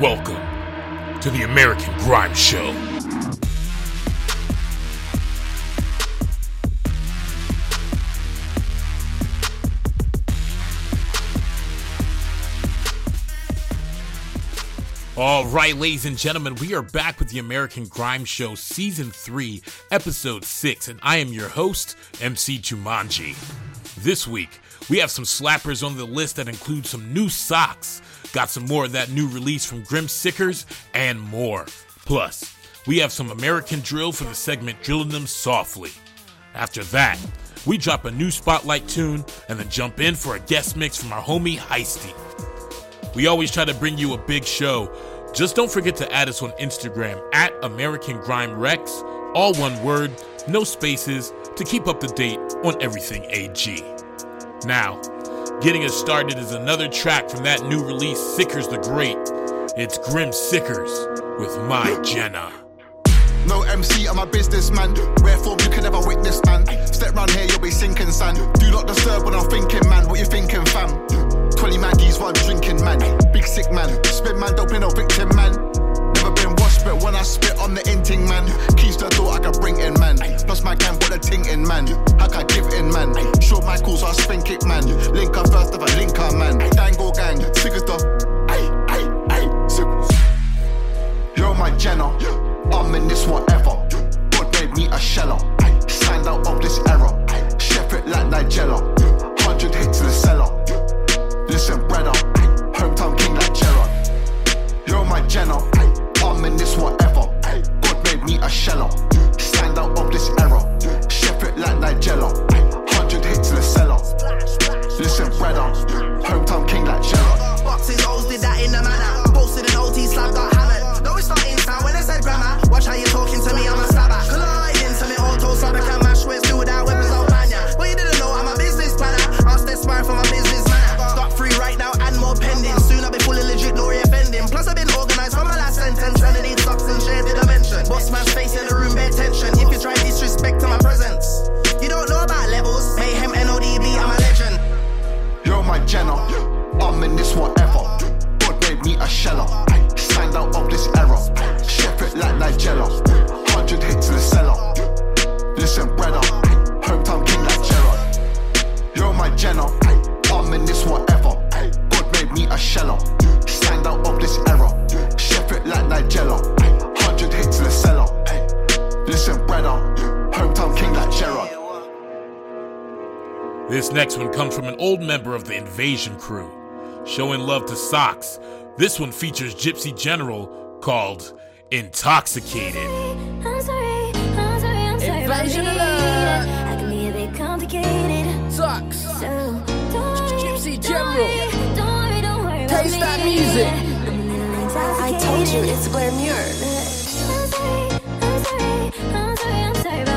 Welcome to the American Grime Show. All right, ladies and gentlemen, we are back with the American Grime Show Season 3, Episode 6, and I am your host, MC Jumanji. This week, we have some slappers on the list that include some new Sox, got some more of that new release from Grim Sickers, and more. Plus, we have some American drill for the segment Drilling Them Softly. After that, we drop a new spotlight tune and then jump in for a guest mix from our homie Heisty. We always try to bring you a big show. Just don't forget to add us on Instagram at American Grime Rex, all one word, no spaces, to keep up to date on everything AG. Now, getting us started is another track from that new release, Sickers the Great. It's Grim Sickers with My Jenna. No MC, I'm a businessman. Rare form you can never witness, man. Step round here, you'll be sinking sand. Do not disturb when I'm thinking, man. What you thinking, fam? 20 Maggies while I'm drinking, man. Big sick man. Spit man, don't play no victim, man. I spit on the inting, man. Keys to the door, I can bring in, man. Plus my can put the ting in, man. How can give in, man? Sure, my calls are spink it, man. Link up first, if I link up, man. Dangle gang, the. Ay, ay, sickers. You're my Jenna. I'm in this whatever. God made me a sheller. Stand out of this era. Chef it like Nigella. Hundred hits to the cellar. Listen, brother. Hometown king like Gerard. You're my Jenna. I'm in this whatever. God made me a sheller. Stand out of this era. Chef it like Nigella. Hundred hits to the cellar. Listen, brother. Hometown king like Gerard. Boxes, O's did that in the manner. Posted an OT slap got This next one comes from an old member of the Invasion crew, showing love to Sox. This one features Gypsy General called Intoxicated. I'm sorry, I'm sorry, I'm sorry. Invasion about me. alert. I can be a bit complicated. Sucks. So don't worry, Gypsy don't General. worry, Don't worry, don't worry about Taste me. that music. I'm I told you it's Blair Muir. I'm sorry, I'm sorry, I'm sorry, I'm sorry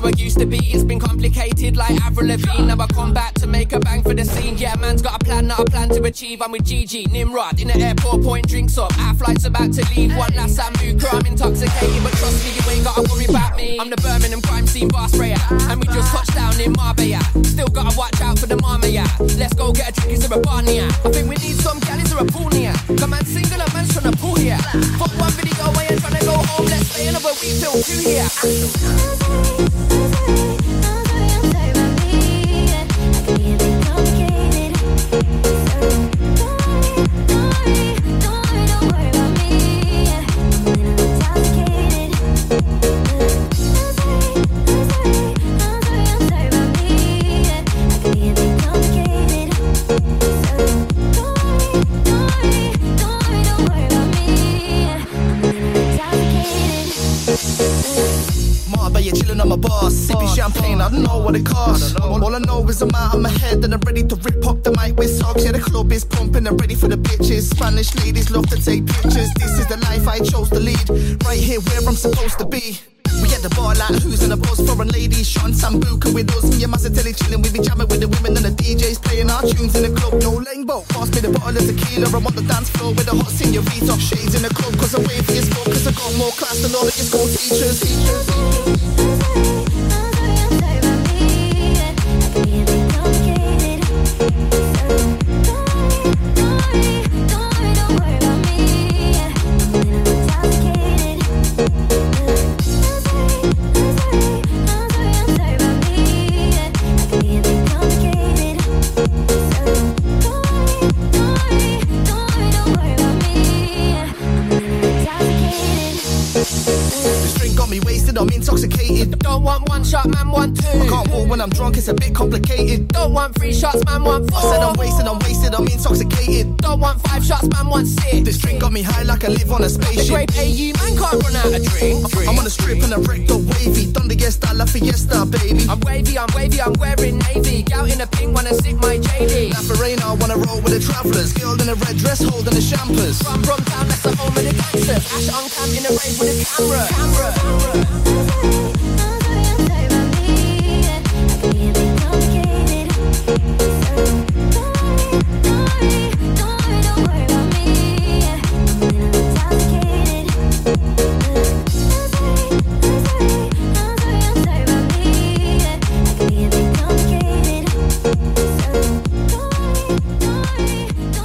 who I used to be. It's been complicated like Avril Lavigne. Now I come back to make a bang for the scene. Yeah, man's got a plan that a plan to achieve. I'm with GG, Nimrod in the airport, point drinks up. Our flight's about to leave. One last Sambuca, I'm intoxicated, but trust me, you ain't gotta worry about me. I'm the Birmingham crime scene bar sprayer, and we just touched down in Marbella. Still gotta watch out for the mama, yeah. Let's go get a drink, is there a bar near? I think we need some gal, is a pool near? Come on, single, a man's trying to pull here. Fuck one video away and trying to go home. Let's stay another week till two here. Chilling on my boss, sipping champagne. I don't know what it costs. All, I know is I'm out of my head and I'm ready to rip up the mic with Sox. Yeah, the club is pumping. I'm ready for the bitches. Spanish ladies love to take pictures. This is the life I chose to lead. Right here where I'm supposed to be. We at the bar like who's in the buzz. Foreign ladies shotting sambuca with us. Me and Mazzatelli chilling, we be jamming with the women and the DJs playing our tunes in the club. No lane boat, pass me the bottle of tequila. I'm on the dance floor with the hot senorita. Shades in the club, cause I for your smoke. Cause I got more class than all of your school teachers. teachers. This drink got me wasted, I'm intoxicated. Don't want one shot, man, want two. I can't walk when I'm drunk, it's a bit complicated. Don't want three shots, man, want four. I said I'm wasted, I'm wasted, I'm intoxicated. Don't want five shots, man, want six. This drink got me high like I live on a The spaceship. great AU man can't run out of drink. I'm on the strip and I wrecked up wavy. Done the fiesta, la fiesta, baby. I'm wavy, I'm wavy, I'm wearing navy. Out in a pink, wanna stick my JD. La Farina, I wanna roll with the travelers. Girl in a red dress holding the champers. From from town, that's the home of the gangsters. Ash on cam in a rave with a camera. camera.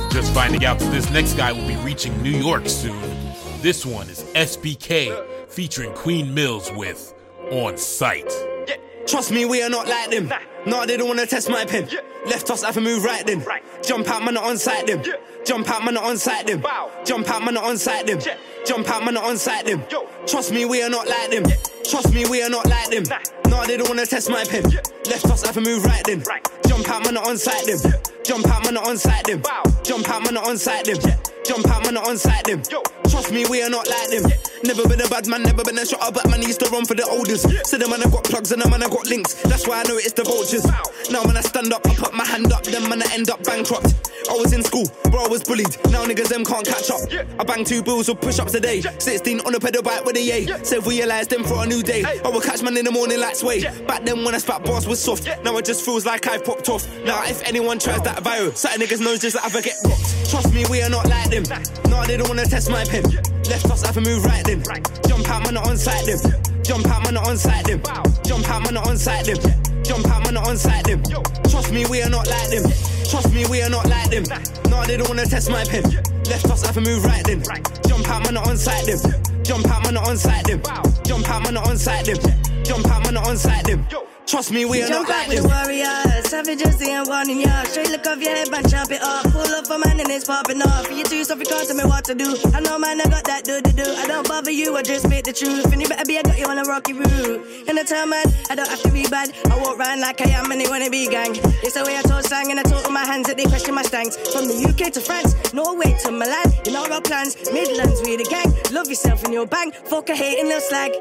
Just finding out that this next guy will be reaching New York soon. This one is SBK featuring Queen Mills with On Sight. Trust me, we are not like them. No, they don't wanna test my pen. Left us, have to move right then. Jump out, man, not on site them. Jump out, man, not on site them. Jump out, man, not on site them. Jump out, man, not on site them. Trust me, we are not like them. Trust me, we are not like them. No, they don't wanna test my pen. Left us, have to move right then. Jump out, man, not on site them. Jump out, man, not on site them. Jump out, man, not on site them. Jump out, man, not on site them. Trust me, we are not like them. Never been a bad man, never been a shot up, but man used to run for the oldest. So the man I got plugs and the man I got links. That's why I know it's the vultures. Now when I stand up, I put my hand up, then man I end up bankrupt. I was in school, bro, I was bullied. Now niggas them can't catch up. I bang two bills with push ups a day. 16 on a pedal bike with a yay. Said realised them for a new day. I will catch man in the morning like sway. Back then when I spat bars was soft. Now it just feels like I've popped off. Now if anyone tries that viral, certain niggas knows just like I get rocked. Trust me, we are not like them. No, they don't wanna test my pen. Left us, have to move right then. Jump out, man, on site them. Jump out, man, on site them. Jump out, man, on site them. Jump out, man, on site them. Trust me, we are not like them. Trust me, we are not like them. No, they don't wanna test my pen. Left us, have to move right then. Jump out, man, on site them. Jump out, man, on site them. Jump out, man, on site them. Jump out, man, on site them. Trust me, we are Jump not like the warriors, savages, they ain't one in ya. Straight look off your head, man, chop it off. Pull up a man and it's popping off. You too, so you can't tell me what to do. I know, man, I got that do do do. I don't bother you, I just speak the truth. And you better be, I got you on a rocky route. In the time, man, I don't have to be bad. I walk round like I am and they wanna be gang. It's the way I talk slang and I talk with my hands that they question my stanks. From the UK to France, Norway to Milan. You know our plans, Midlands, we the gang. Love yourself in your bang. Fuck a hating little slag.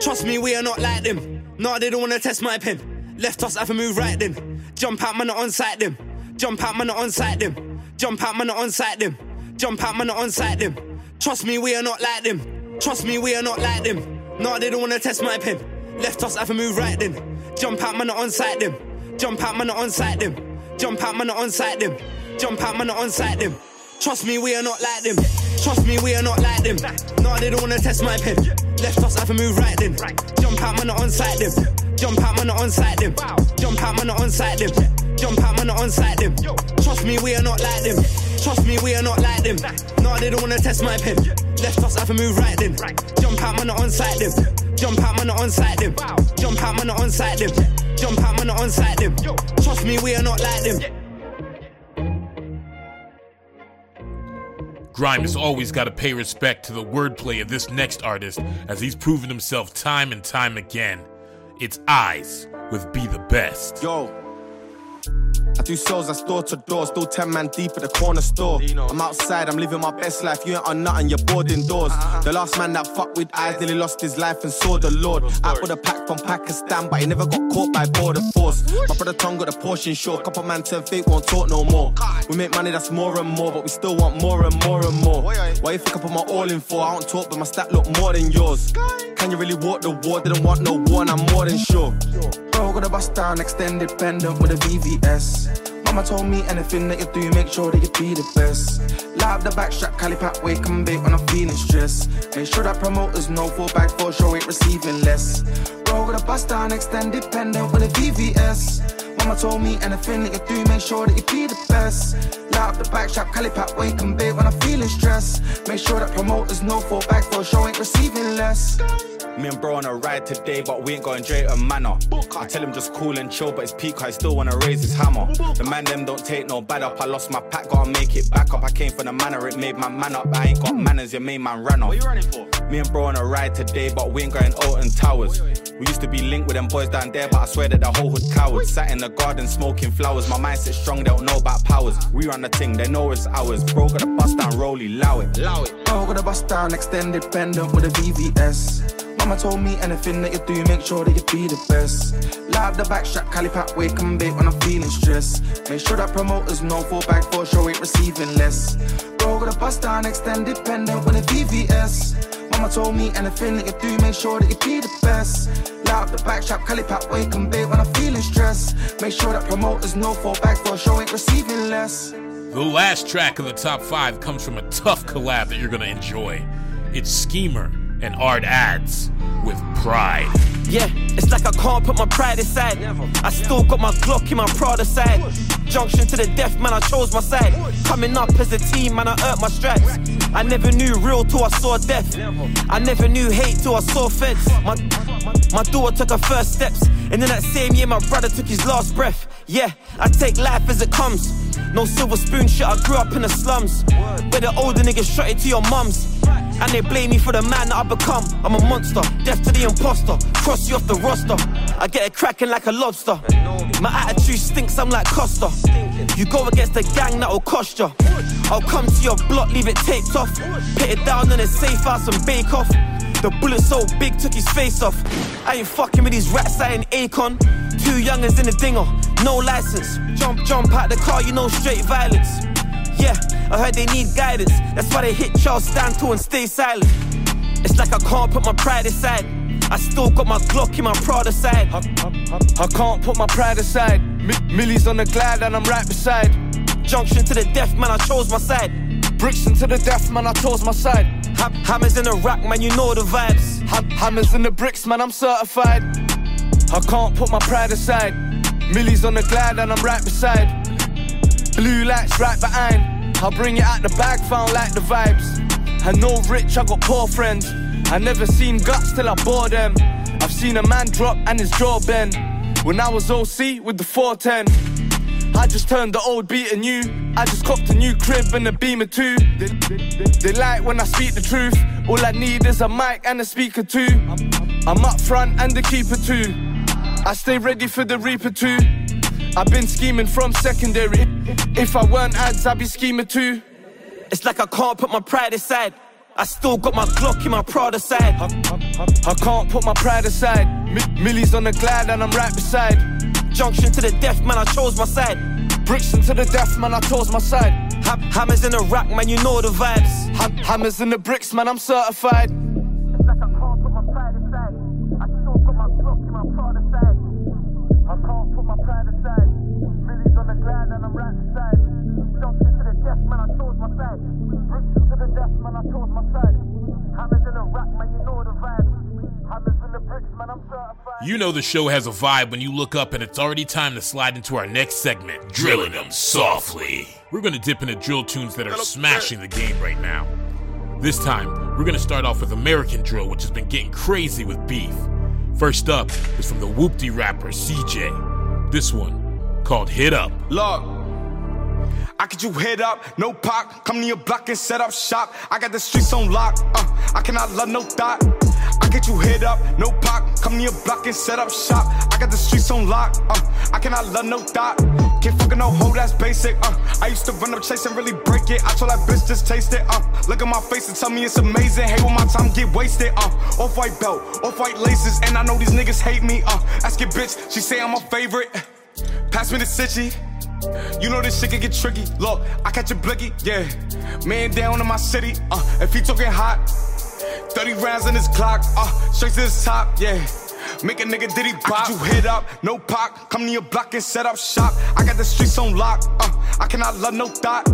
Trust me, we are not like them. No, they don't wanna test my pen. Left us, have to move right then. Jump out, man, on site them. Jump out, man, on site them. Jump out, man, on site them. Jump out, man, on site them. Trust me, we are not like them. Trust me, we are not like them. No, they don't wanna test my pen. Left us, have to move right then. Jump out, man, on site them. Jump out, man, on site them. Jump out, man, on site them. Jump out, man, on site them. Trust me, we are not like them. Trust me, we are not like them. No, they don't wanna test my pen. Left us, I have to move right then. Jump out, man, on site them. Jump out, man, on site them. Jump out, man, on site them. Jump out, man, on site them. Trust me, we are not like them. Trust me, we are not like them. No, they don't wanna test my pen. Left us, I have to move right then. Jump out, man, on site them. Jump out, man, on site them. Jump out, man, on site them. Jump out, man, on site them. Trust me, we are not like them. Grime has always got to pay respect to the wordplay of this next artist as he's proven himself time and time again. It's Eyes with Be the Best. Yo. I do sales, that's store to door, still 10 man deep at the corner store. I'm outside, I'm living my best life. You ain't on nothing, you're bored indoors. The last man that fucked with eyes nearly lost his life and saw the Lord. Out with a pack from Pakistan, but he never got caught by border force. My brother Tom got a portion short, couple man turn fake, won't talk no more. We make money that's more and more, but we still want more and more and more. Why you think I put my all in for? I don't talk, but my stat look more than yours. Can you really walk the war? Didn't want no war, and I'm more than sure. Bro, got a bust down, extended pendant with a VVS. Mama told me anything that you do, make sure that you be the best. Live the backstrap, Cali pack, wake and bake when I'm feeling stressed. Make sure that promoters know for back for show ain't receiving less. Bro, got a bust down, extended pendant with a VVS. Mama told me anything that you do, make sure that you be the best. Live the backstrap, Cali pack, wake and bake when I'm feeling stressed. Make sure that promoters know for back for show ain't receiving less. Me and bro on a ride today, but we ain't got Dre a manner. I tell him just cool and chill, but it's peak, I still wanna raise his hammer. The man them don't take no bad up. I lost my pack, gotta make it back up. I came from the manor, it made my man up. I ain't got manners, your main man ran off. What you running for? Me and bro on a ride today, but we ain't going Alton Towers. We used to be linked with them boys down there, but I swear that the whole hood cowards. Sat in the garden smoking flowers. My mindset strong, they don't know about powers. We run the thing, they know it's ours. Bro got a bust down, rolly, low it. Allow it. Bro, got a bust down, extended pendant with a VVS. Mama told me anything that you do, make sure that you be the best. Live the backstrap, Cali pack, wake and bake when I'm feeling stressed. Make sure that promoters know for back for sure ain't receiving less. Bro, got a bust down, extended pendant with a VVS. Mama told me anything that you do, make sure that you be the best. Live the backstrap, Cali pack, wake and bake when I'm feeling stressed. Make sure that promoters know for back for show ain't receiving less. The last track of the top five comes from a tough collab that you're gonna enjoy. It's Schemer and Ard Adz with Pride. Yeah, it's like I can't put my pride aside. I still got my Glock in my Prada side. Junction to the death, man, I chose my side. Coming up as a team, man, I earned my stripes. I never knew real till I saw death. I never knew hate till I saw feds. My, my daughter took her first steps, and then that same year, my brother took his last breath. Yeah, I take life as it comes. No silver spoon shit, I grew up in the slums. Where the older niggas shot it to your mums. And they blame me for the man that I've become. I'm a monster, death to the imposter. Cross you off the roster. I get it cracking like a lobster. My attitude stinks, I'm like Costa. You go against the gang, that'll cost ya. I'll come to your block, leave it taped off. Put it down in a safe house and bake off. The bullet so big, took his face off. I ain't fucking with these rats, I ain't Akon. Two youngers in the dinger, no license. Jump, jump out the car, you know straight violence. Yeah, I heard they need guidance. That's why they hit Charles Stanton and stay silent. It's like I can't put my pride aside. I still got my Glock in my Prada side. I, I, I can't put my pride aside. Mi- Millies on the glide and I'm right beside. Junction to the death, man, I chose my side. Brixton into the death, man, I chose my side. Ha- hammers in the rack, man, you know the vibes. Ha- hammers in the bricks, man, I'm certified. I can't put my pride aside. Millies on the glide and I'm right beside. Blue lights right behind. I'll bring it out the bag, found like the vibes. I know rich, I got poor friends. I never seen guts till I bore them. I've seen a man drop and his jaw bend. When I was OC with the 410. I just turned the old beat and new. I just copped a new crib and a beamer too. They, they, like when I speak the truth. All I need is a mic and a speaker too. I'm up front and the keeper too. I stay ready for the reaper too. I've been scheming from secondary. If I weren't ads, I'd be scheming too. It's like I can't put my pride aside. I still got my Glock in my Prada side. I, I, I can't put my pride aside. Mi- millies on the glide and I'm right beside. Junction to the death, man, I chose my side. Brixton to the death, man, I chose my side. Ha- hammers in the rack, man, you know the vibes. Ha- hammers in the bricks, man, I'm certified. You know the show has a vibe when you look up and it's already time to slide into our next segment, Drilling Them Softly. We're gonna dip into drill tunes that are smashing the game right now. This time, we're gonna start off with American drill, which has been getting crazy with beef. First up is from the whoopty rapper CJ. This one called Hit Up. Look. I get you hit up, no pop. Come to your block and set up shop. I got the streets on lock. Uh, I cannot love no thought. I get you hit up, no pop. Come to your block and set up shop. I got the streets on lock. Uh, I cannot love no thought. Can't fucking no hoe, that's basic. Uh, I used to run up chase and really break it. I told that bitch just taste it. Uh, look at my face and tell me it's amazing. Hey, when my time get wasted. Uh, off white belt, off white laces, and I know these niggas hate me. Uh, ask your bitch, she say I'm a favorite. Pass me the city. You know this shit can get tricky. Look, I catch a blicky, yeah. Man down in my city. Uh, if he talking hot, 30 rounds in his clock. Uh, straight to his top, yeah. Make a nigga diddy pop. You hit up, no pop. Come to your block and set up shop. I got the streets on lock. Uh, I cannot love no thought.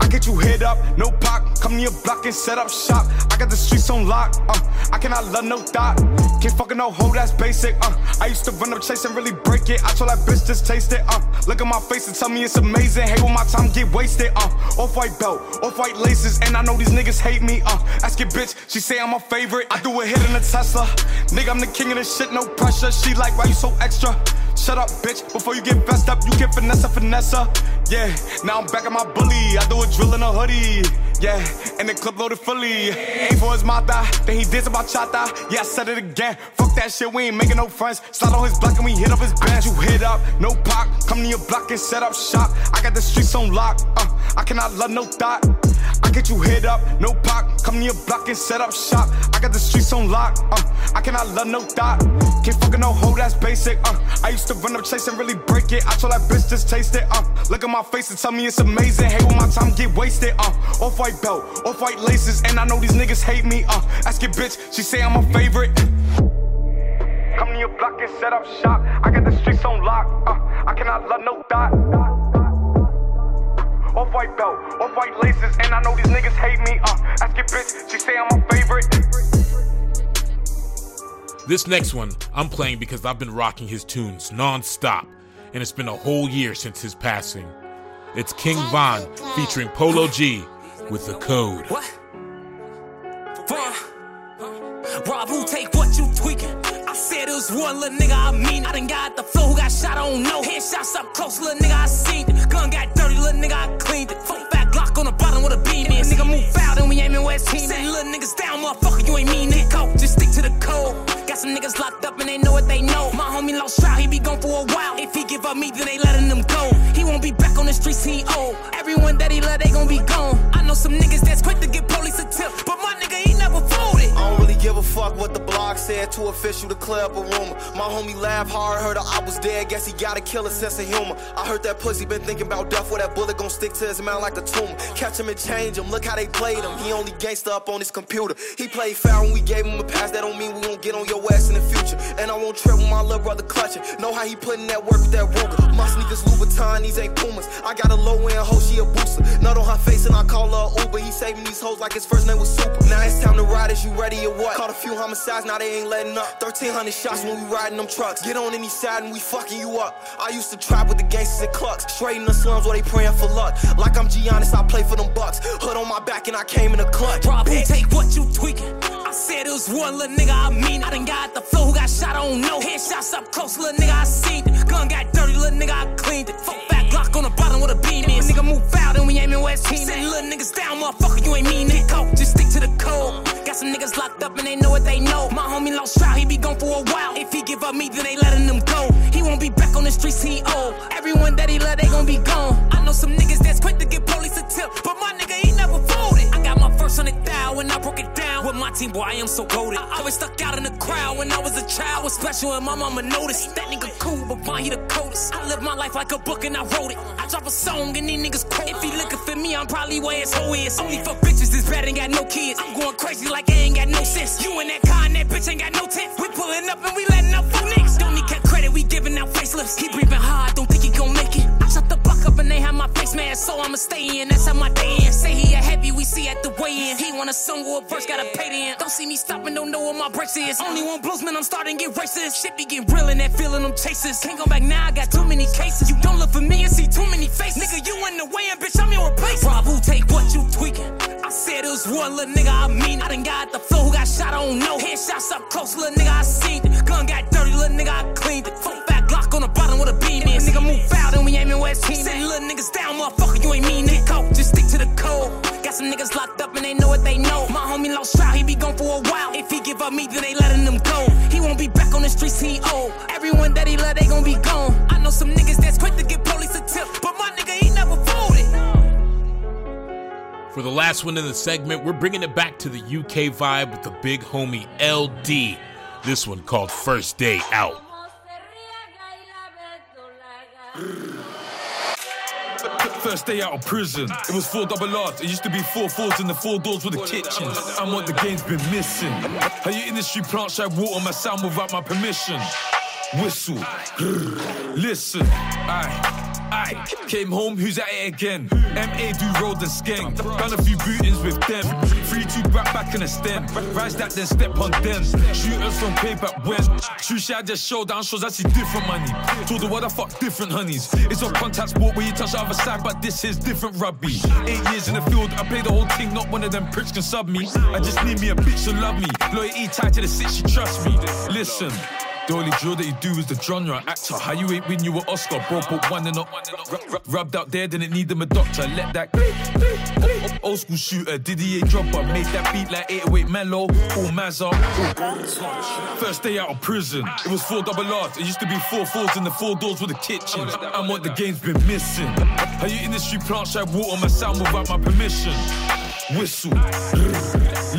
I get you hit up, no pop. Come to your block and set up shop. I got the streets on lock. Uh, I cannot love no thought. Can't fucking no hoe, that's basic. Uh, I used to run up chase and really break it. I told that bitch just taste it. Uh, look at my face and tell me it's amazing. Hey, when my time get wasted. Uh, off white belt, off white laces, and I know these niggas hate me. Uh, ask your bitch, she say I'm a favorite. I do a hit in a Tesla. Nigga, I'm the king of this shit, no pressure. She like, why you so extra? Shut up, bitch. Before you get vest up, you get finesse, finesse. Yeah, now I'm back at my bully. I do a drill in a hoodie. Yeah, and the clip loaded fully. Aim for his mata, then he did about chata. Yeah, I said it again. Fuck that shit, we ain't making no friends. Slide on his block and we hit up his bench. You hit up, no pop. Come to your block and set up shop. I got the streets on lock. Uh, I cannot love no thought. I get you hit up, no pop. Come to your block and set up shop. I got the streets on lock. Uh, I cannot love no thought. Can't fucking no hoe, that's basic. Uh, I used to run up chase and really break it. I told that bitch just taste it. Uh, look at my face and tell me it's amazing. Hey, when my time get wasted. Uh, off white belt, off white laces, and I know these niggas hate me. Uh, ask your bitch, she say I'm a favorite. Come to your block and set up shop. I got the streets on lock. Uh, I cannot love no thought. Off white belt, off white laces, and I know these niggas hate me. Uh, ask your bitch, she say I'm a favorite. This next one I'm playing because I've been rocking his tunes non-stop, and it's been a whole year since his passing. It's King Von featuring Polo G with the code. What? Von. Rob, who take what you tweaking? I said it was one little nigga, I mean, I done got the flow who got shot, I don't know. Headshots up close, little nigga, I seen it. Gun got dirty, little nigga, I cleaned it. Fuck back Glock on the bottom with a beam in. Nigga move out and we aiming where it's team. Send little niggas down, motherfucker, you ain't mean it. Go, just stick to the code. Got some niggas locked up and they know what they know. My homie lost trial, he be gone for a while. If he give up me, then they letting them go. He won't be back on the streets, he old. Everyone that he love, they gon' be gone. Fuck what the blog said. Too official to clear up a rumor. My homie laughed hard, heard I was dead. Guess he got a killer sense of humor. I heard that pussy been thinking about death. Where that bullet gon' stick to his mouth like a tumor. Catch him and change him. Look how they played him. He only gangsta up on his computer. He played foul when we gave him a pass. That don't mean we won't get on your ass in the future. And I won't trip with my little brother clutching. Know how he putting that work with that Ruger. My sneakers Louboutin, these ain't Pumas. I got a low end hoe, she a booster. Nut on her face and I call her Uber. He saving these hoes like his first name was Super. Now it's time to ride. Is you ready or what? Caught a few homicides, now they ain't letting up. 1300 shots when we riding them trucks. Get on any side and we fucking you up. I used to trap with the gangsters and clucks. Straight in the slums where they praying for luck. Like I'm Giannis, I play for them bucks. Hood on my back and I came in a clutch. Rob, who take what you tweaking? I said it was one little nigga, I mean, I done got the flow who got shot, I don't know. Headshots up close, little nigga, I seen it. Gun got dirty, little nigga, I cleaned it. Fuck back Glock on the bottom with a beam in. Nigga move out and we aiming where it's team. Send little niggas down, motherfucker, you ain't mean it. Go, just stick to the code. Got some niggas locked up and they know what they know. My homie lost trial, he be gone for a while. If he give up me, then they letting him go. He won't be back on the streets, he old. Everyone that he love, they gon' be gone. I know some niggas that's quick to get police a tip, but my nigga, never. I got my first on the dial when I broke it down. With my team, boy, I am so goaded. I always stuck out in the crowd when I was a child. Was special and my mama noticed. That nigga cool, but fine, he the coldest. I live my life like a book and I wrote it. I drop a song and these niggas quote. If he looking for me, I'm probably where his hoe is. Only for bitches, this bad ain't got no kids. I'm going crazy like I ain't got no sense. You and that and that bitch ain't got no tent. We pulling up and we letting up for niggas. Don't need credit, we giving out facelifts. He breathing hard, don't think he gon' make it. So I'ma stay in. That's how my day in. Say he a heavy, we see at the weigh in. He want a song or a verse, gotta pay the end. Don't see me stopping, don't know what my brakes is. Only one bluesman, I'm starting to get racist. Shit be getting real in that feeling them chasers. Can't go back now, I got too many cases. You don't look for me and see too many faces. Nigga, you in the way and bitch, I'm your replacement. Rob, who take what you tweaking? I said it was one little nigga, I mean, I done got the flow who got shot, I don't know. Headshots up close, little nigga, I seen it. Gun got dirty, little nigga, I cleaned it. Fuck back Glock on the bottom with a beam in. Nigga move out and we aiming where it's team. Send little niggas down, motherfucker, you ain't mean it. Go, just stick to the code. Got some niggas locked up and they know what they know. My homie lost trial, he be gone for a while. If he give up me, then they letting him go. He won't be back on the streets, he old. Everyone that he love, they gon' be gone. I know some niggas that's quick to get police a tip, my nigga, he never folded. For the last one in the segment, we're bringing it back to the UK vibe with the big homie LD. This one called First Day Out. First day out of prison, it was four double R's. It used to be four fours and the four doors with the kitchens. And what the game's been missing. How your industry plant shy water my sound without my permission. Whistle, listen, I. I came home, who's at it again? MA do road and skeng. Done a few bootings with them. Three, two, back, back in a stem. Rise that, then step on them. Shooters from payback when. True shit, I just show down shows I see different money. Told the what the fuck different honeys. It's a contact sport where you touch the other side, but this is different rugby. Eight years in the field, I play the whole thing, not one of them pricks can sub me. I just need me a bitch to love me. Loyalty tied to the six, she trust me. Listen. The only drill that you do is the genre actor. How you ain't win you an Oscar, bro? Put one in a rub- rub- rubbed out there, didn't need them a doctor. Let that old, school shooter, Didier Drogba, made that beat like 808 mellow, all Mazza. First day out of prison, it was four double R's. It used to be four fours and the four doors with the kitchens. And what the game's been missing. How your industry plant shy water my sound without my permission. Whistle.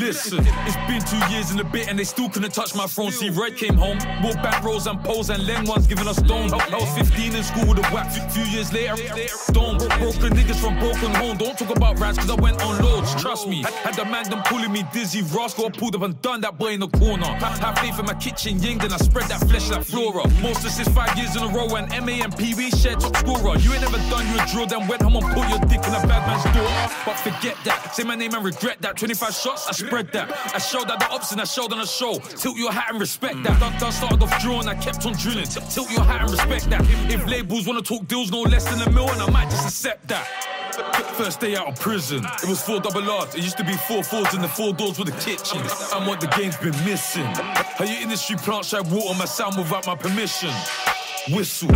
Listen, it's been two years and a bit and they still couldn't touch my throne. See, Red came home, more back rolls and poles and Len ones giving us stone. I was 15 in school with a whack. Few, years later, stone. Broken niggas from broken home. Don't talk about rats cause I went on loads. Trust me, had the man them pulling me dizzy. Roscoe pulled up and done that boy in the corner. Have, faith in my kitchen ying, then I spread that flesh like flora. Most assists five years in a row and MA and Wee shared top scorer. You ain't never done you a drill, then went home and put your dick in a bad man's door. But forget that, say my name and regret that. 25 shots, I spread that. I showed out the and I showed on the show. Tilt your hat and respect that. Done, done started off drawing, I kept on drilling. Tilt your hat and respect that. If labels wanna talk deals no less than a mil, and I might just accept that. First day out of prison, it was four double R's. It used to be four fours and the four doors with the kitchens. And what the game's been missing. How your industry plant shy water my sound without my permission. Whistle,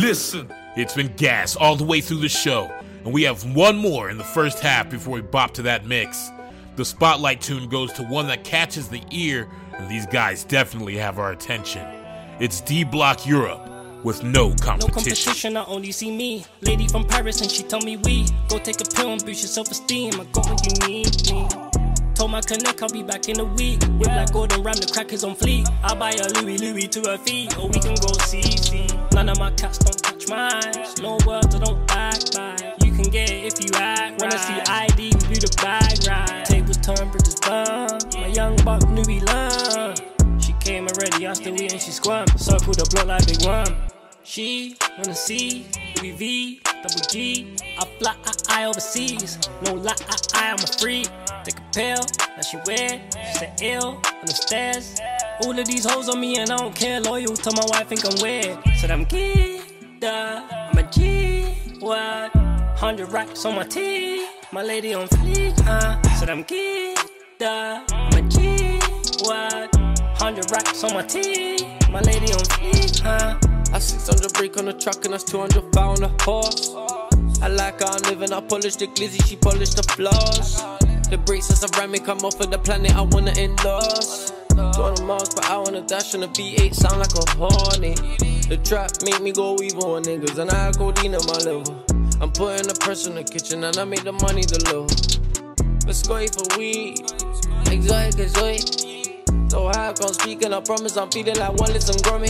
listen. It's been gas all the way through the show, and we have one more in the first half before we bop to that mix. The spotlight tune goes to one that catches the ear, and these guys definitely have our attention. It's D Block Europe with no No competition. competition, I only see me. Lady from Paris, and she tell me we go take a pill and boost your self esteem. I got what you need, me. Told my connect I'll be back in a week. Whip like Gordon Ram, the crackers on fleek. I buy a Louis Louis to her feet, or we can go see see. None of my cats don't touch mine. No words, I don't back by. You can get it if you act. Wanna see ID, we do the bag turn, bridges burn. My young buck we learn. She came already, I still eating, she squirm. Circle the block like big worm. She wanna see Louis V, double G. I fly, I, I overseas. No lie, I, I, I'm a free. Take a pill, that she wear. She said ill on the stairs. All of these hoes on me and I don't care. Loyal to my wife, think I'm weird. Said I'm gidda, I'm a G. What? Hundred racks on my tee. My lady on fleek, huh? Said I'm gidda, I'm a G. What? Hundred racks on my tee. My lady on fleek, huh? I 600 brake on the truck and that's 200 pound a horse. I like how I'm living, I polish the glizzy, she polish the floors. The brakes is ceramic, I'm off of the planet, I wanna endorse. 200 miles per hour on a dash on a V8, sound like a horny. The trap make me go evil on niggas, and I codeine in my liver. I'm putting the pressure in the kitchen, and I make the money deliver. Let's go for weed, exotic, exotic. So high, I'm speaking, I promise I'm feeling like one listen grummy.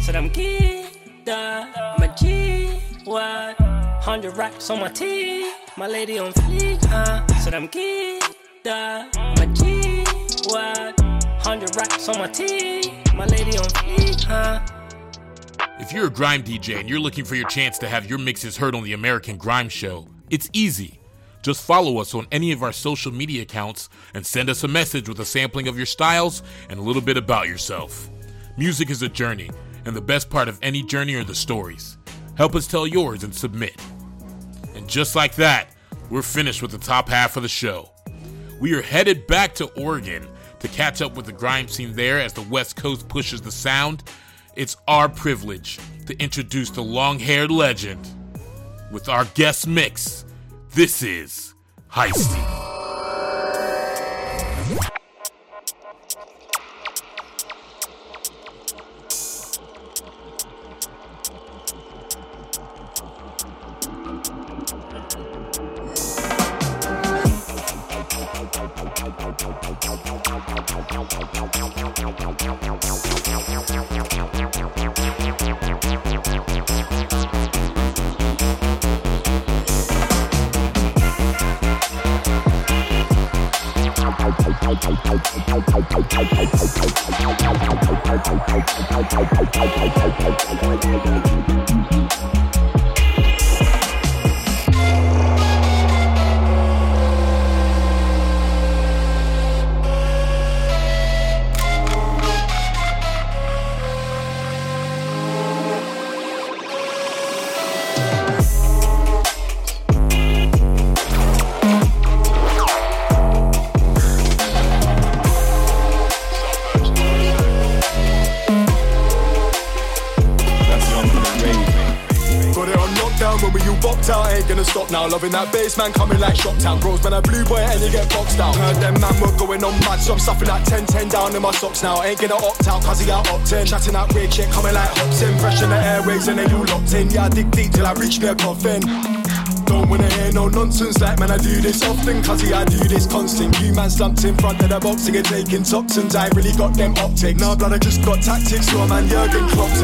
Said I'm gidda, I'm a G. What? Hundred racks on my tee. My lady on fleek, huh? Said I'm gidda, I'm a G. What? Hundred racks on my tee. My lady on fleek, huh? If you're a grime DJ and you're looking for your chance to have your mixes heard on the American Grime Show, it's easy. Just follow us on any of our social media accounts and send us a message with a sampling of your styles and a little bit about yourself. Music is a journey, and the best part of any journey are the stories. Help us tell yours and submit. And just like that, we're finished with the top half of the show. We are headed back to Oregon to catch up with the grime scene there as the West Coast pushes the sound. It's our privilege to introduce the long haired legend with our guest mix. This is Heisty. Got Loving that bass man coming like Shoptown. Bros, man, a blue boy and you get boxed out. Heard them man were going on mad, so I'm stuffing that 10 10 down in my socks now. Ain't gonna opt out, cause he got opt in. Chatting that weird shit coming like hops in. Fresh in the airwaves and they all locked in. Yeah, I dig deep till I reach a coffin. Don't wanna hear no nonsense like man I do this often Cause yeah I do this constant You man slumped in front of the box and you're taking toxins I really got them optics Now blood I just got tactics So I'm man Jurgen Klopp's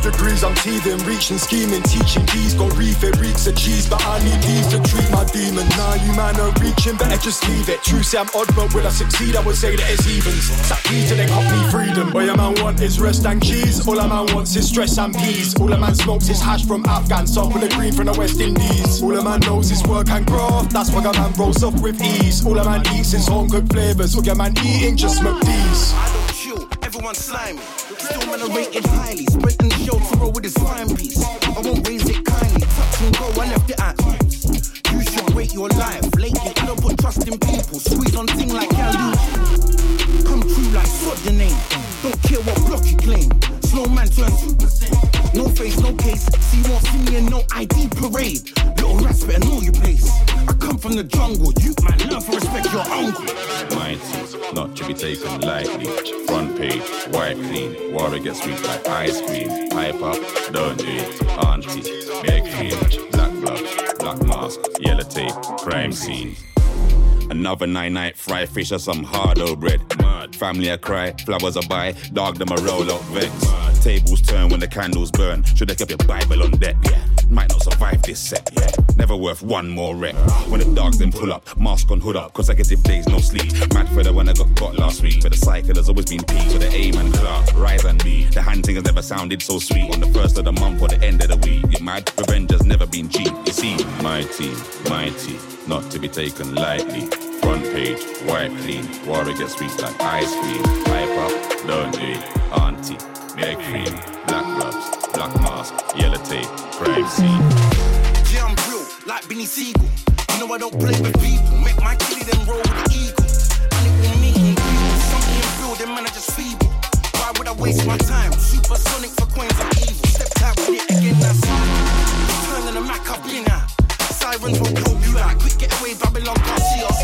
degrees, I'm teething, reaching, scheming, teaching keys, got refit, reeks of cheese, but I need these to treat my demon. Nah, you man are reaching, better just leave it. True, say I'm odd, but will I succeed? I would say that it's evens. Sack me till they cut me freedom. All your man want is rest and cheese. All a man wants is stress and peace. All a man smokes is hash from Afghan, sample the green from the West Indies. All a man knows is work and graft. That's why a man rolls off with ease. All a man eats is home cooked flavors. All your man eating just these. I don't chill, everyone's slimy. Still rated highly. Sprinting the show to roll with. I won't raise it kindly. Touch and go, I left it at. You should your life. Lately, I don't put trust in people. On like Cal Come true like name. Don't care what block you claim. Slow man turn 2%. No face, no case. See, you won't see me in no ID parade. Little rats better know your place. I come from the jungle. You man, learn to respect your uncle. Mighty, not to be taken lightly. Front page, white clean. Water gets sweet like ice cream. Hype up, don't do it. Auntie, big cream. Black blood, black mask, yellow tape, crime scene. Another nine night fry fish or some hard old bread. Mud. Family a cry, flowers a buy, dog them a roll out vex. Tables turn when the candles burn. Should have kept your Bible on deck, yeah. Might not survive this set, yeah. Never worth one more wreck. When the dogs then pull up, mask on hood up, consecutive days no sleep. Mad for the one I got got last week. For the cycle has always been peak. So the aim and class, rise and be. The hunting has never sounded so sweet. On the first of the month or the end of the week. You mad? Revenge has never been cheap. You see, my team, mighty, not to be taken lightly. Front page, white clean, water gets sweet like ice cream. Hype up, don't do it. Auntie, big cream, black gloves, black mask, yellow tape, crime scene. Yeah, I'm real, like Benny Siegel. You know I don't play with people. Make my kitty then roll with the eagle. And it will meet and greet. Something real, them man are just feeble. Why would I waste my time? Supersonic for coins, I'm evil. Stepped out with it again, that's Turning the Mac in now. Sirens will probe you out. Quick get away, Babylon can't see us.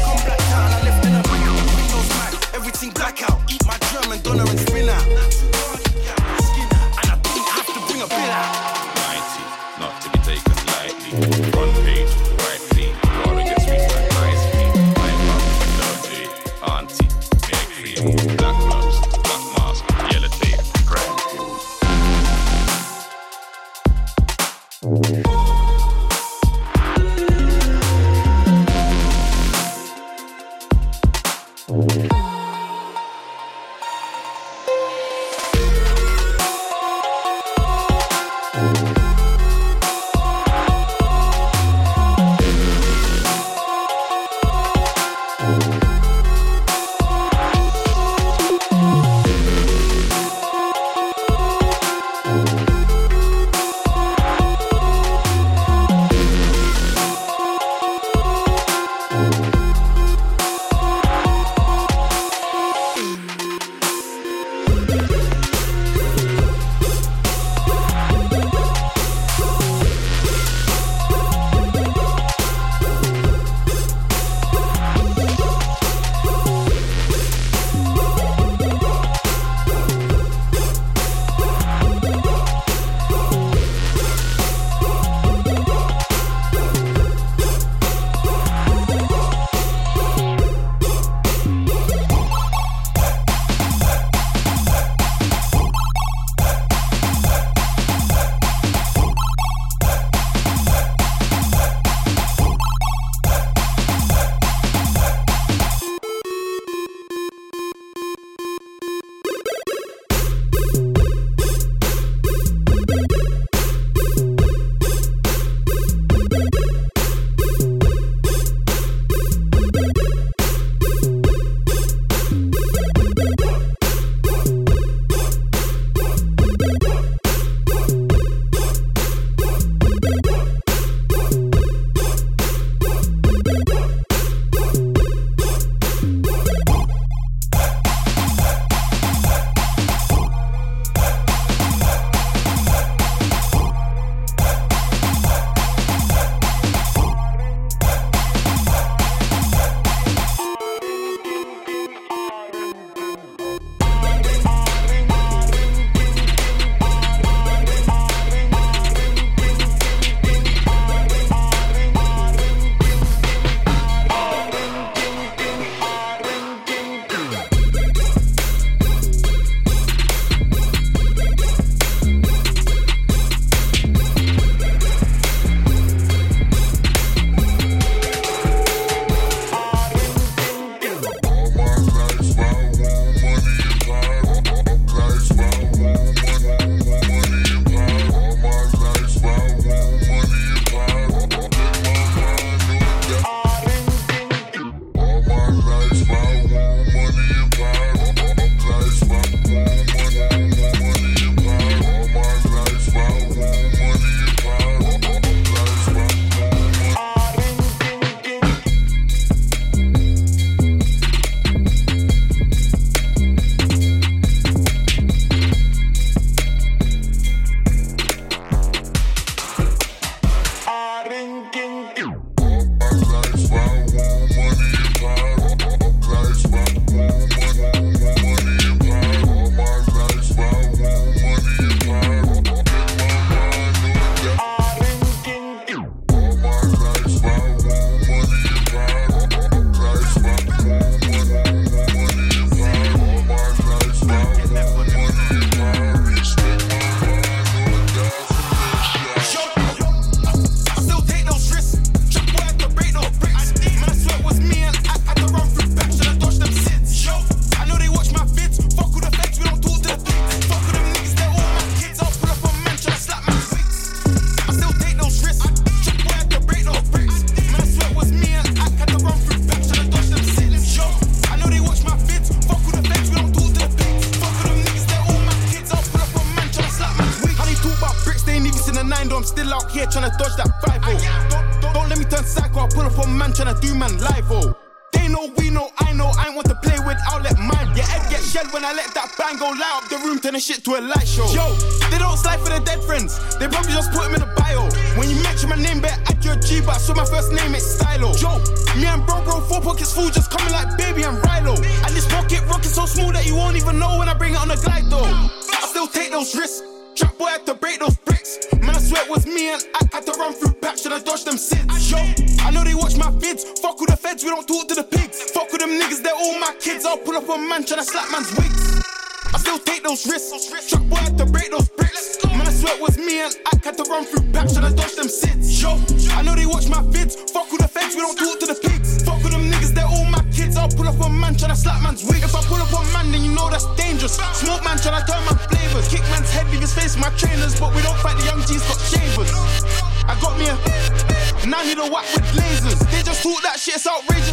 whack with lasers. They just talk that shit, it's outrageous.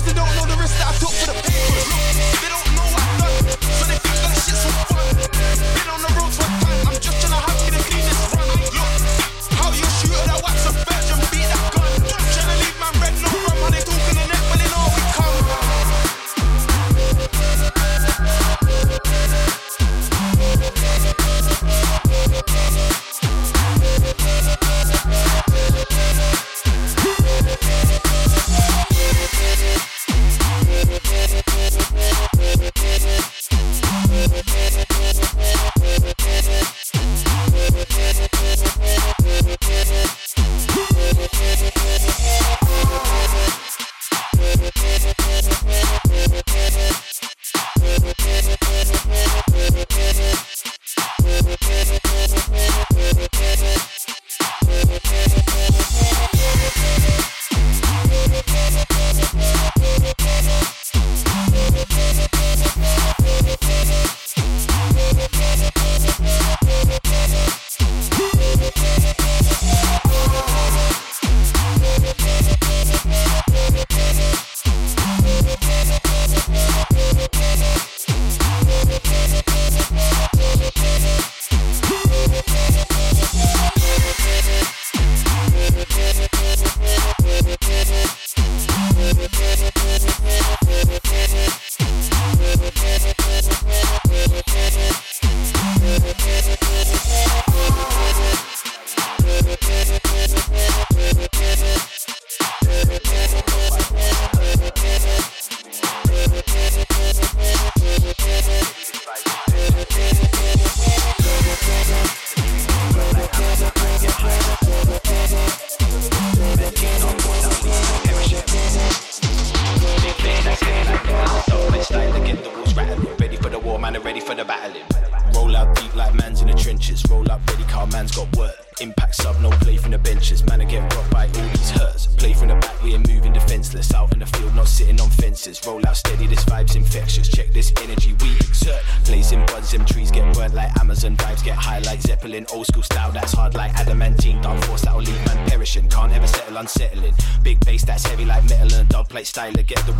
sailor, get the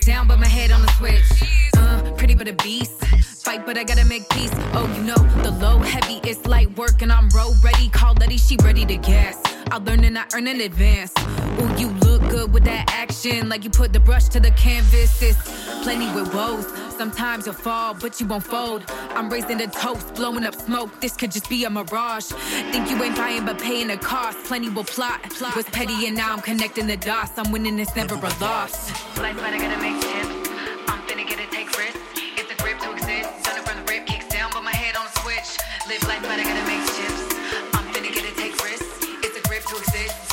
down, but my head on the switch. Uh, pretty but a beast. Fight, but I gotta make peace. Oh, you know, the low heavy it's light work, and I'm road ready. Call Letty, she ready to gas. I learn and I earn in advance. Ooh, you good with that action, like you put the brush to the canvas. It's plenty with woes. Sometimes you'll fall, but you won't fold. I'm raising a toast, blowing up smoke. This could just be a mirage. Think you ain't buying, but paying the cost. Plenty will plot. plot Was petty, and now I'm connecting the dots. I'm winning, it's never a loss. Life, I gotta make chips. I'm finna get it, take risks. It's a grip to exist. Done it from the rip, kicks down, but my head on the switch. Live life, I gotta make chips. I'm finna get it, take risks. It's a grip to exist.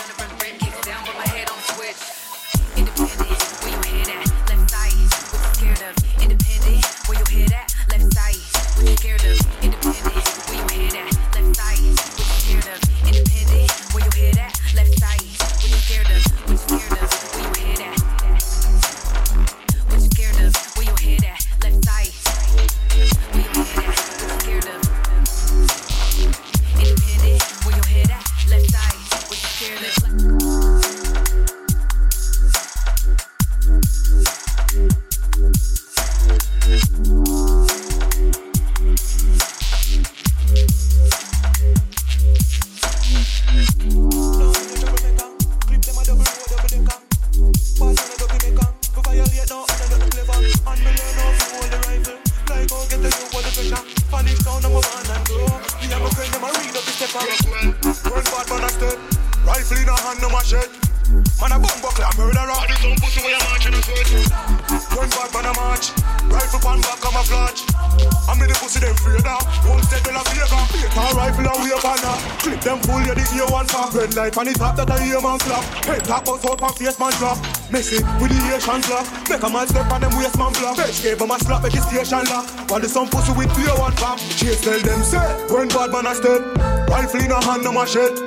Clip them full, yeah, the ear one pop. Red light on the top that a ear man slap. Head top bust out and face man drop. Messy with the Asian slap. Make a man step on them waist man block. Bitch gave him a slap at the station lock. While the some pussy with ear one pop. Chase tell them say, when bad man a step. Rifle in a hand, no machete.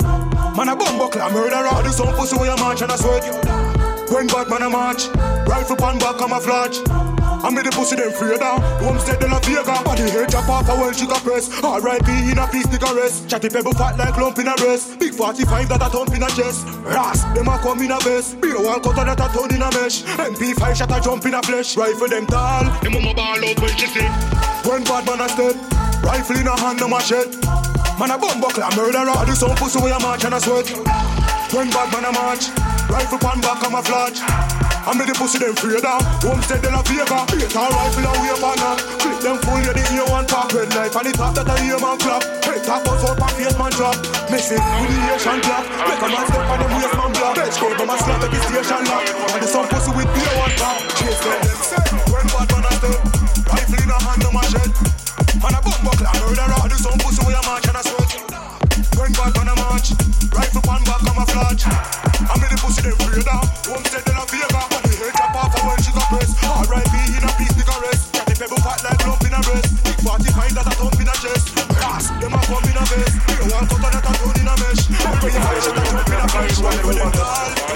Man a bomb buckler, murderer. Do some pussy where you march and I sweat. When bad man a march, rifle pan back camouflage. I made the pussy them afraid now. Homestead de la Vega, body hair chop off a well sugar press. R.I.P. in a piece nigga rest. Chatty pebble fat like lump in a breast. Big 45 that a thump in a chest. Ras, them a come in a vest. Beer wall cutter that a turn in a mesh. MP5 shot a jump in a flesh. Rifle them tall, them mama ball out when she sit. When bad man a step, rifle in a hand no machete. Man a bomb buckler, murderer. I do some pussy where you march and I sweat. When bad man a march, rifle pan back camouflage. I made the pussy them afraid now. Homestead de la Vega, beat a rifle and wave on her. Clip them full, yeah, the ear one top. Red light on the top that a ear man clap. Head top bust out and face man drop. Messy with the Asian black. Make a man step on them waist man block. Bitch gave him a slap at the station lock. And the some pussy with beer one top. Chase them, them when bad man a step. Rifle in a hand, no machete. Man a bomb buckler, murderer. Do some pussy where you march and a sweat. When bad man a march, rifle pan back camouflage. I made the pussy them afraid now. Homestead de la Vega, one cutter that a turn in a mesh. When you fight, shit a jump in a flesh. Rifle them tall,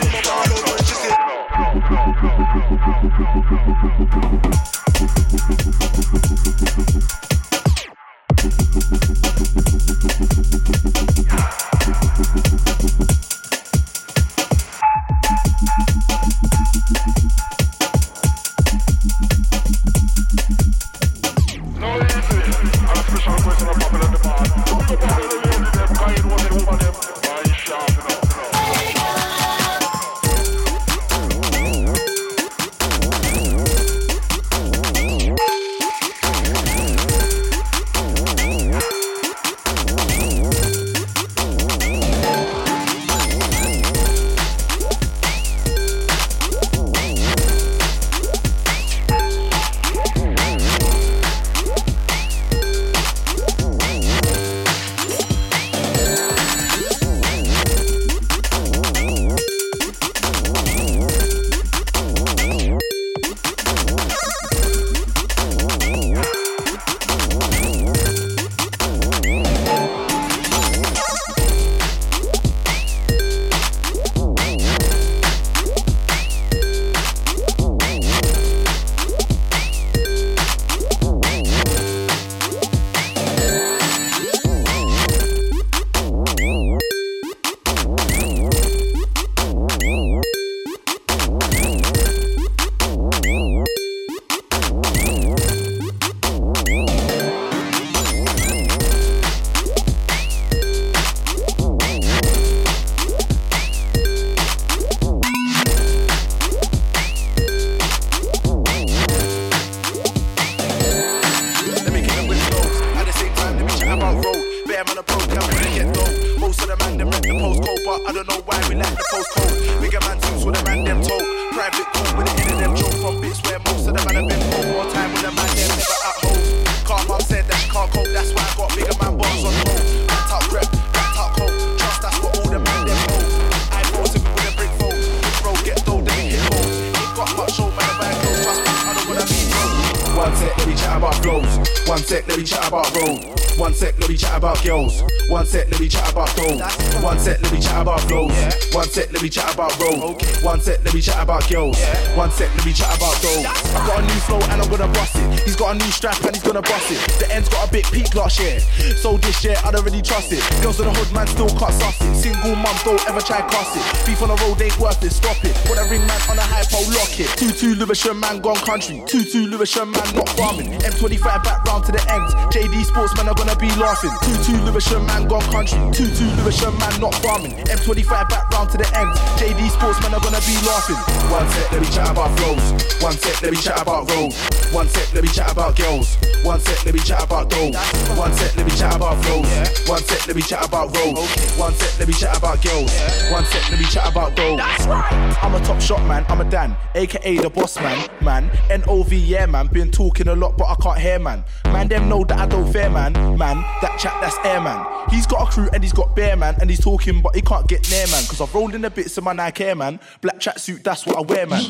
One sec, let me chat about road. One sec, let me chat about girls. One sec, let me chat about dough. One sec, let me chat about flows. One sec, let me chat about road. One sec, let me chat about girls. One sec, let me chat about dough. Got a new flow and I'm gonna bust it. He's got a new strap and he's gonna bust it. The end's got a bit peak last year. So this year I don't really trust it. Girls in the hood man still can't suss it. Single mum don't ever try cross it. Beef on the road ain't worth it. Stop it. Put a ring man on a pole, lock it. Two two Lewisham man gone country. Two two Lewisham man not farming. M25 back round to the ends. JD Sportsman are gonna be laughing. Two two Lewisham man gone country. Two two Lewisham man not farming. M25 back round to the ends. JD Sportsman are gonna be laughing. One sec, let me chat about flows. One sec, let me chat about road. One sec, let me chat about girls. One sec, let me chat about dough. One sec, let me chat about flows. One sec, let me chat about road. One sec, let me chat about girls. One sec, let me chat about dough. That's right. I'm a top shot man, I'm a Dan, aka the boss man, man. NOV, yeah man, been talking a lot but I can't hear man. Man, them know that I don't fear man, man. That chat, that's air man. He's got a crew and he's got bear man, and he's talking but he can't get near man. Cause I've rolled in the bits of my Nike Air man. Black tracksuit, that's what I wear man.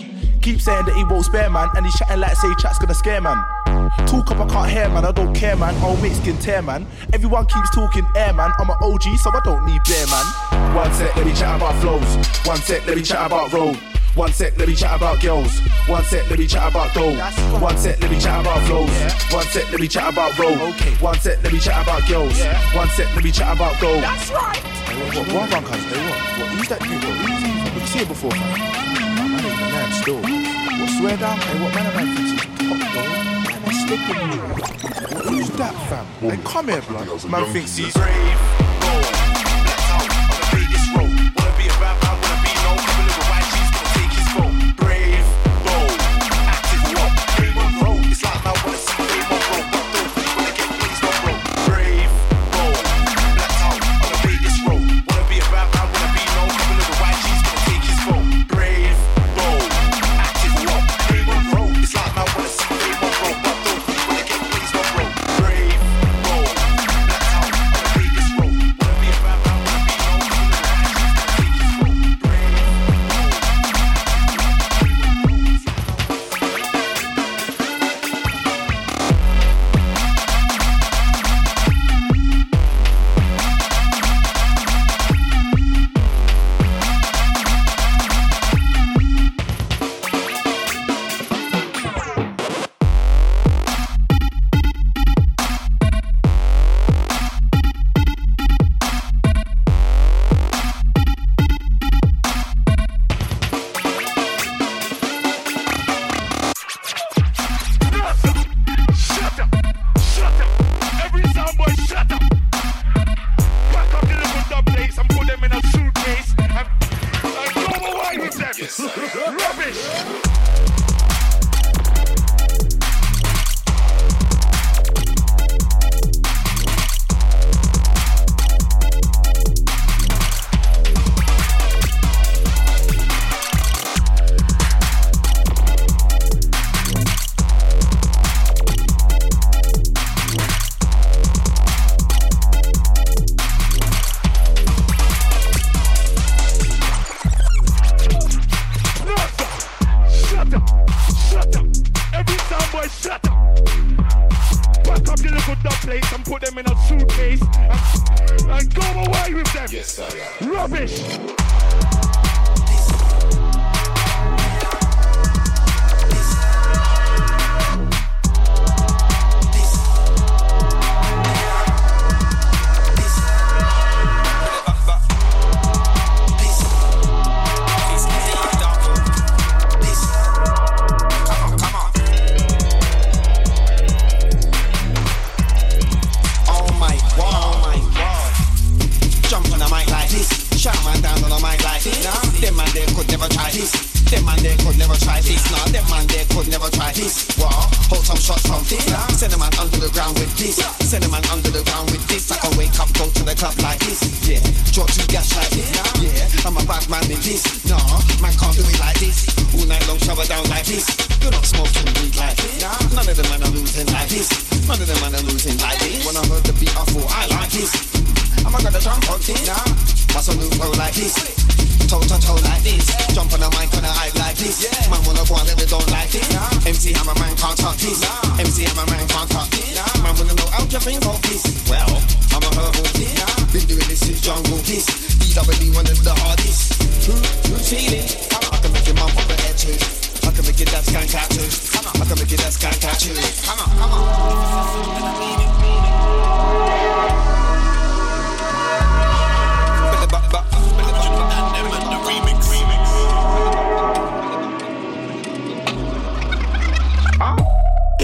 Keep saying that he won't spare man, and he's chatting like say chat's gonna scare man. Talk up, I can't hear man, I don't care man. I'll make skin tear man. Everyone keeps talking air man. I'm an OG, so I don't need bear man. One sec, let me chat about flows. One sec, let me chat about road. One sec, let me chat about girls. One sec, let me chat about dough. One sec, let me chat about flows. One sec, let me chat about road. One sec, let me chat about girls. One sec, let me chat about dough. That's right. Hey, what, what, what, one cuz? Hey, what? What? Who's that dude? What? Who's he? Have you seen him before, fam? Man, ain't the man still. What? Swear down? Hey, what man am I thinks top, though? Man, I'm slipping. Who's that, fam? Hey, come here, blood. Man thinks he's brave.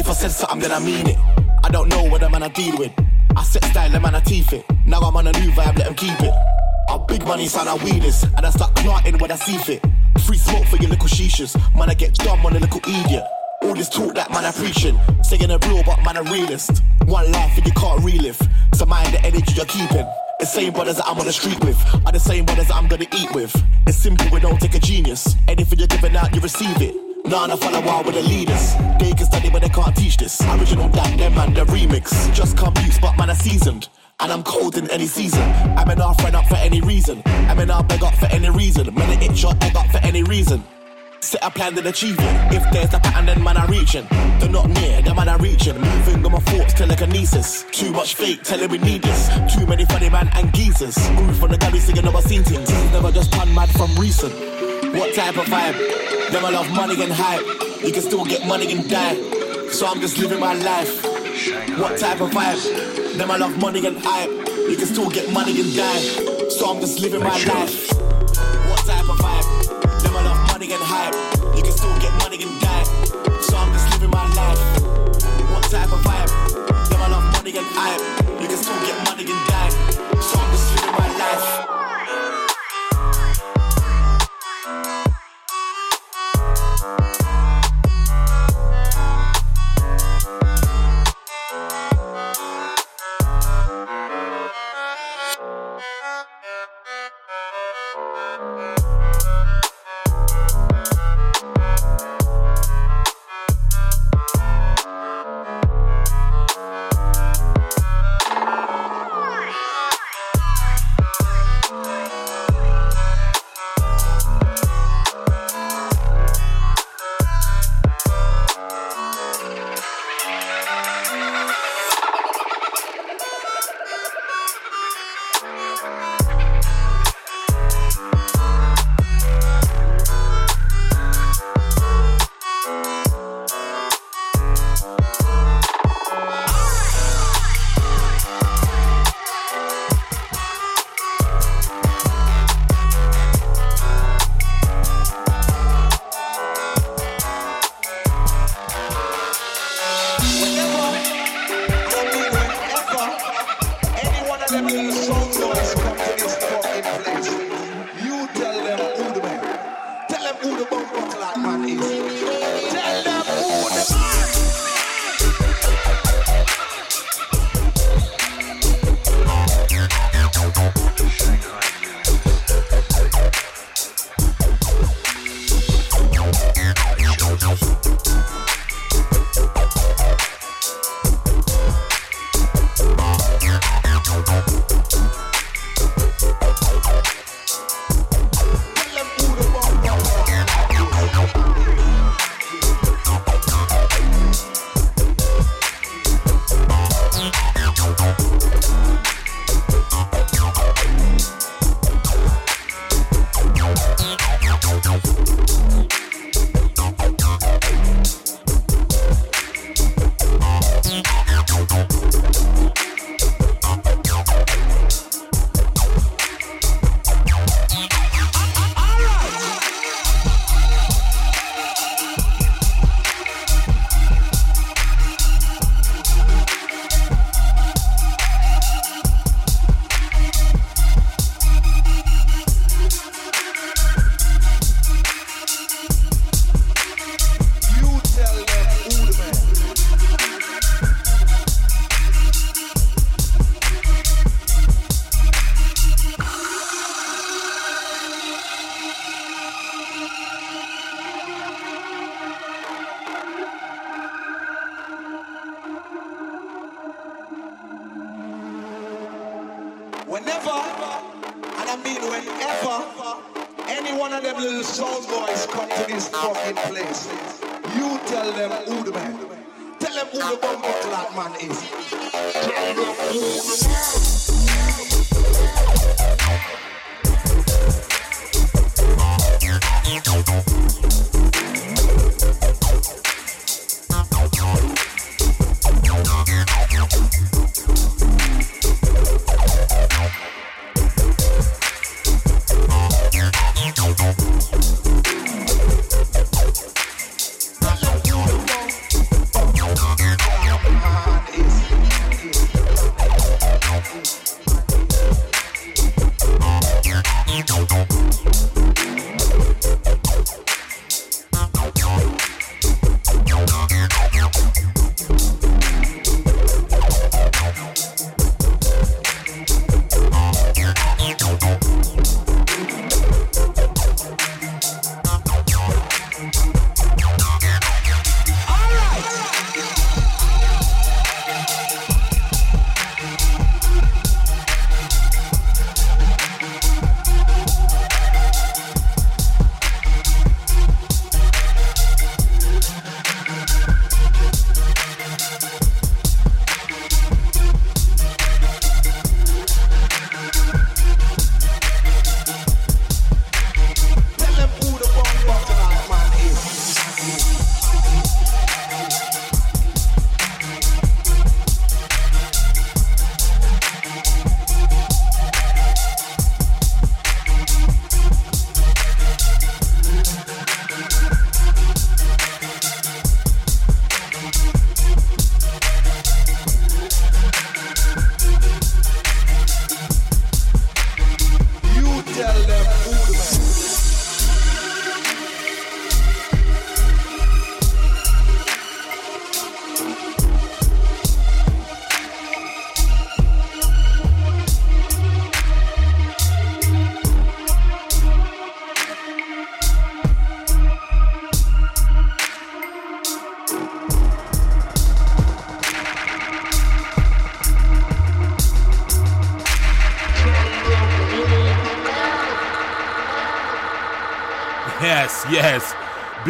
If I said something, then I mean it. I don't know what the man I deal with. I set style, the man I teeth it. Now I'm on a new vibe, let them keep it. Our big money son, I weeders, and I start clarting when I see fit. Free smoke for your little shishas, man I get dumb on a little idiot. All this talk that man I preaching, saying a real but man a realist. One life and you can't relive, so mind the energy you're keeping. The same brothers that I'm on the street with are the same brothers that I'm gonna eat with. It's simple, we don't take a genius. Anything you're giving out, you receive it. Nah, I follow wild with the leaders. They can study, but they can't teach this. Original that, them man, the remix. Just come use, but man, I seasoned. And I'm cold in any season. I'm in our friend up for any reason. I'm in our beg up for any reason. Man, it shot egg up for any reason. Set a plan and achieve it. If there's a pattern, then man, I reaching. They're not near, the man, I reaching. Moving on my thoughts, telekinesis. Too much fake, telling we need this. Too many funny man and geezers. Move from the gallery singing about seen things. Never just pan mad from recent. What type of vibe? Them I love money and hype. You can still get money and die. So I'm just living my life. What type of vibe? Them I love money and hype. You can still get money and die. So I'm just living my life. What type of vibe? Them I love money and hype. You can still get money and die. So I'm just living my life. What type of vibe? Them I love money and hype. You can still get money and die. So I'm just living my life.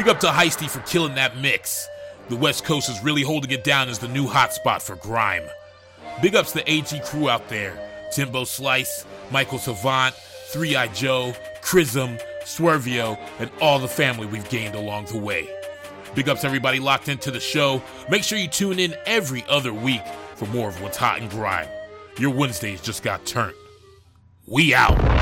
Big up to Heisty for killing that mix. The West Coast is really holding it down as the new hotspot for grime. Big ups to the AG crew out there. Timbo Slice, Michael Savant, Three Eye Joe, Chrism, Swervio, and all the family we've gained along the way. Big ups everybody locked into the show. Make sure you tune in every other week for more of what's hot and grime. Your Wednesdays just got turned. We out.